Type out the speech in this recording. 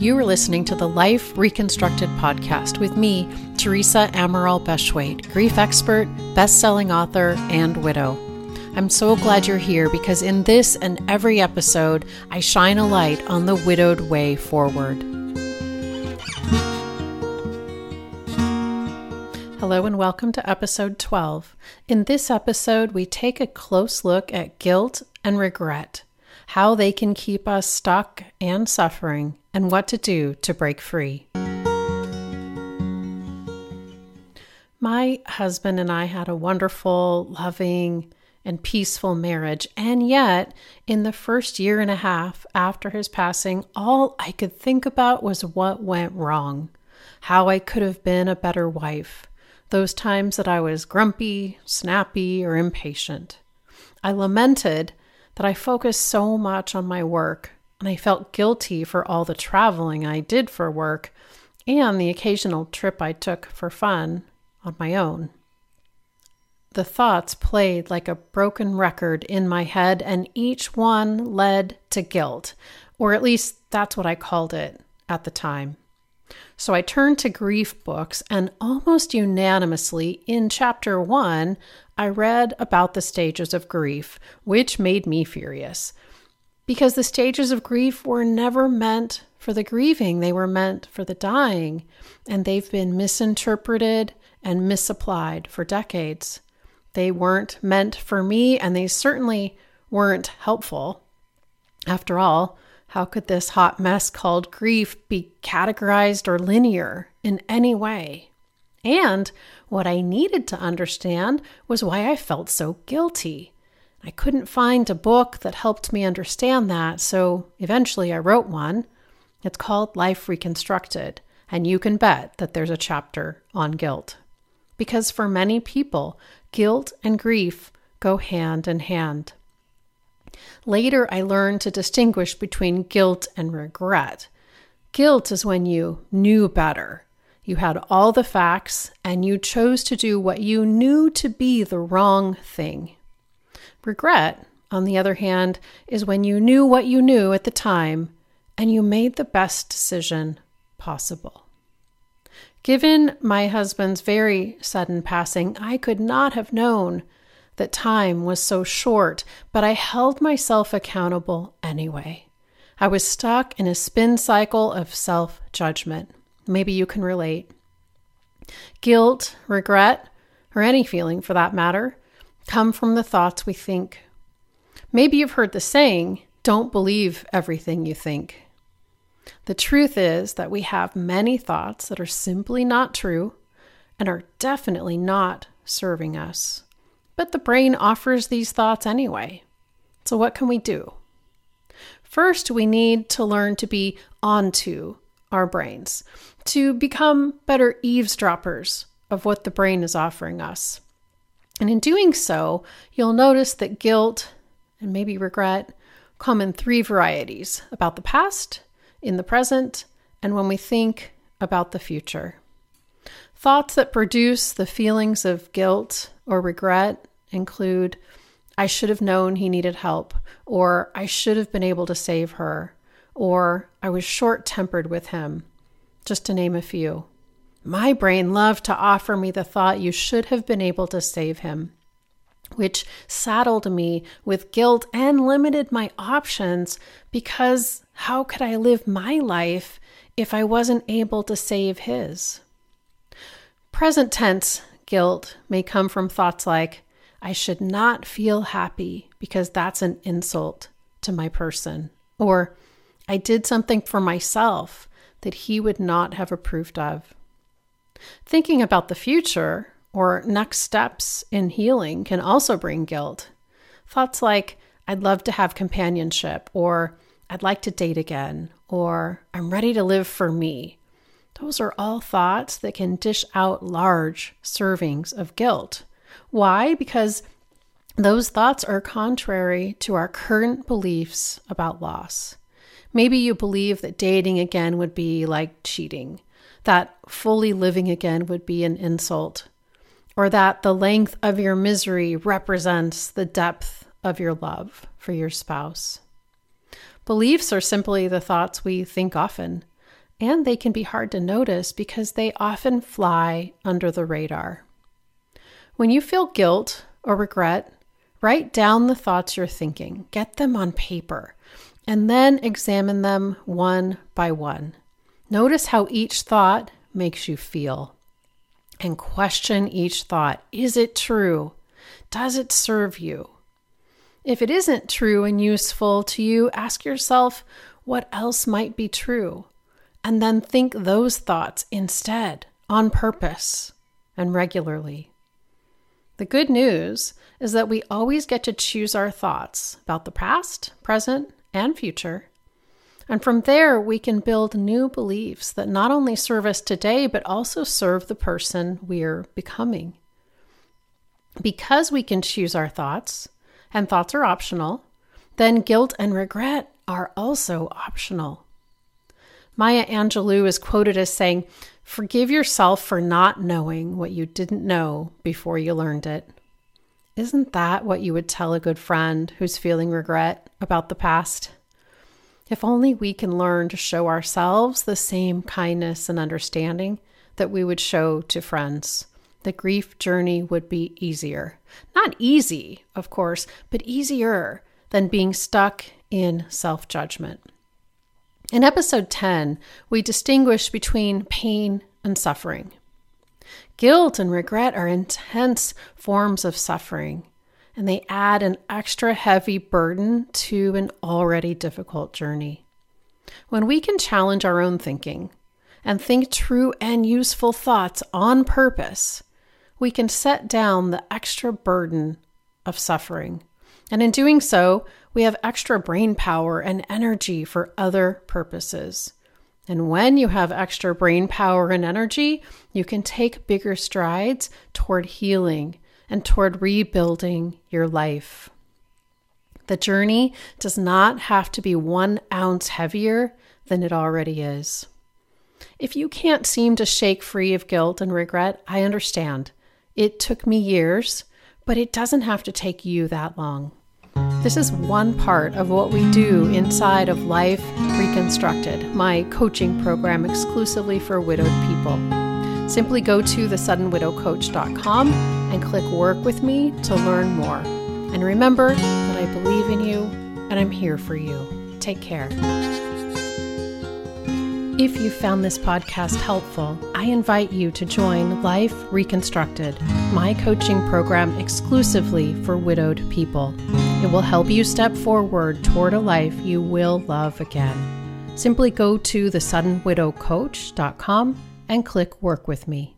You are listening to the Life Reconstructed podcast with me, Teresa Amaral Beshwaite, grief expert, best selling author, and widow. I'm so glad you're here because in this and every episode, I shine a light on the widowed way forward. Hello and welcome to episode 12. In this episode, we take a close look at guilt and regret, how they can keep us stuck and suffering, and what to do to break free. My husband and I had a wonderful, loving, and peaceful marriage. And yet, in the first year and a half after his passing, all I could think about was what went wrong, how I could have been a better wife, those times that I was grumpy, snappy, or impatient. I lamented that I focused so much on my work and I felt guilty for all the traveling I did for work and the occasional trip I took for fun on my own. The thoughts played like a broken record in my head, and each one led to guilt, or at least that's what I called it at the time. So I turned to grief books, and almost unanimously in chapter one, I read about the stages of grief, which made me furious because the stages of grief were never meant for the grieving, they were meant for the dying, and they've been misinterpreted and misapplied for decades. They weren't meant for me, and they certainly weren't helpful. After all, how could this hot mess called grief be categorized or linear in any way? And what I needed to understand was why I felt so guilty. I couldn't find a book that helped me understand that, so eventually I wrote one. It's called Life Reconstructed, and you can bet that there's a chapter on guilt. Because for many people, guilt and grief go hand in hand. Later, I learned to distinguish between guilt and regret. Guilt is when you knew better. You had all the facts and you chose to do what you knew to be the wrong thing. Regret, on the other hand, is when you knew what you knew at the time and you made the best decision possible. Given my husband's very sudden passing, I could not have known that time was so short, but I held myself accountable anyway. I was stuck in a spin cycle of self judgment. Maybe you can relate. Guilt, regret, or any feeling for that matter, come from the thoughts we think. Maybe you've heard the saying, don't believe everything you think. The truth is that we have many thoughts that are simply not true and are definitely not serving us. But the brain offers these thoughts anyway. So, what can we do? First, we need to learn to be onto our brains, to become better eavesdroppers of what the brain is offering us. And in doing so, you'll notice that guilt and maybe regret come in three varieties about the past, in the present, and when we think about the future. Thoughts that produce the feelings of guilt or regret include I should have known he needed help, or I should have been able to save her, or I was short tempered with him, just to name a few. My brain loved to offer me the thought you should have been able to save him, which saddled me with guilt and limited my options because how could I live my life if I wasn't able to save his? Present tense guilt may come from thoughts like, I should not feel happy because that's an insult to my person, or I did something for myself that he would not have approved of. Thinking about the future or next steps in healing can also bring guilt. Thoughts like, I'd love to have companionship, or I'd like to date again, or I'm ready to live for me. Those are all thoughts that can dish out large servings of guilt. Why? Because those thoughts are contrary to our current beliefs about loss. Maybe you believe that dating again would be like cheating, that fully living again would be an insult, or that the length of your misery represents the depth of your love for your spouse. Beliefs are simply the thoughts we think often. and they can be hard to notice because they often fly under the radar. When you feel guilt or regret, write down the thoughts you're thinking, get them on paper, and then examine them one by one. Notice how each thought makes you feel and question each thought. Is it true? Does it serve you? If it isn't true and useful to you, ask yourself what else might be true, and then think those thoughts instead on purpose and regularly. The good news is that we always get to choose our thoughts about the past, present, and future. And from there, we can build new beliefs that not only serve us today, but also serve the person we're becoming. Because we can choose our thoughts, and thoughts are optional, then guilt and regret are also optional. Maya Angelou is quoted as saying, Forgive yourself for not knowing what you didn't know before you learned it. Isn't that what you would tell a good friend who's feeling regret about the past? If only we can learn to show ourselves the same kindness and understanding that we would show to friends the grief journey would be easier. Not easy, of course, but easier than being stuck in self judgment. In episode 10, we distinguish between pain and suffering. Guilt and regret are intense forms of suffering, and they add an extra heavy burden to an already difficult journey. When we can challenge our own thinking and think true and useful thoughts on purpose, we can set down the extra burden of suffering. And in doing so, we have extra brain power and energy for other purposes. And when you have extra brain power and energy, you can take bigger strides toward healing and toward rebuilding your life. The journey does not have to be one ounce heavier than it already is. If you can't seem to shake free of guilt and regret, I understand. It took me years, but it doesn't have to take you that long. This is one part of what we do inside of Life Reconstructed, my coaching program exclusively for widowed people. Simply go to thesuddenwidowcoach.com and click Work with Me to learn more. And remember that I believe in you and I'm here for you. Take care. If you found this podcast helpful, I invite you to join Life Reconstructed, my coaching program exclusively for widowed people. It will help you step forward toward a life you will love again. Simply go to thesuddenwidowcoach.com and click Work with Me.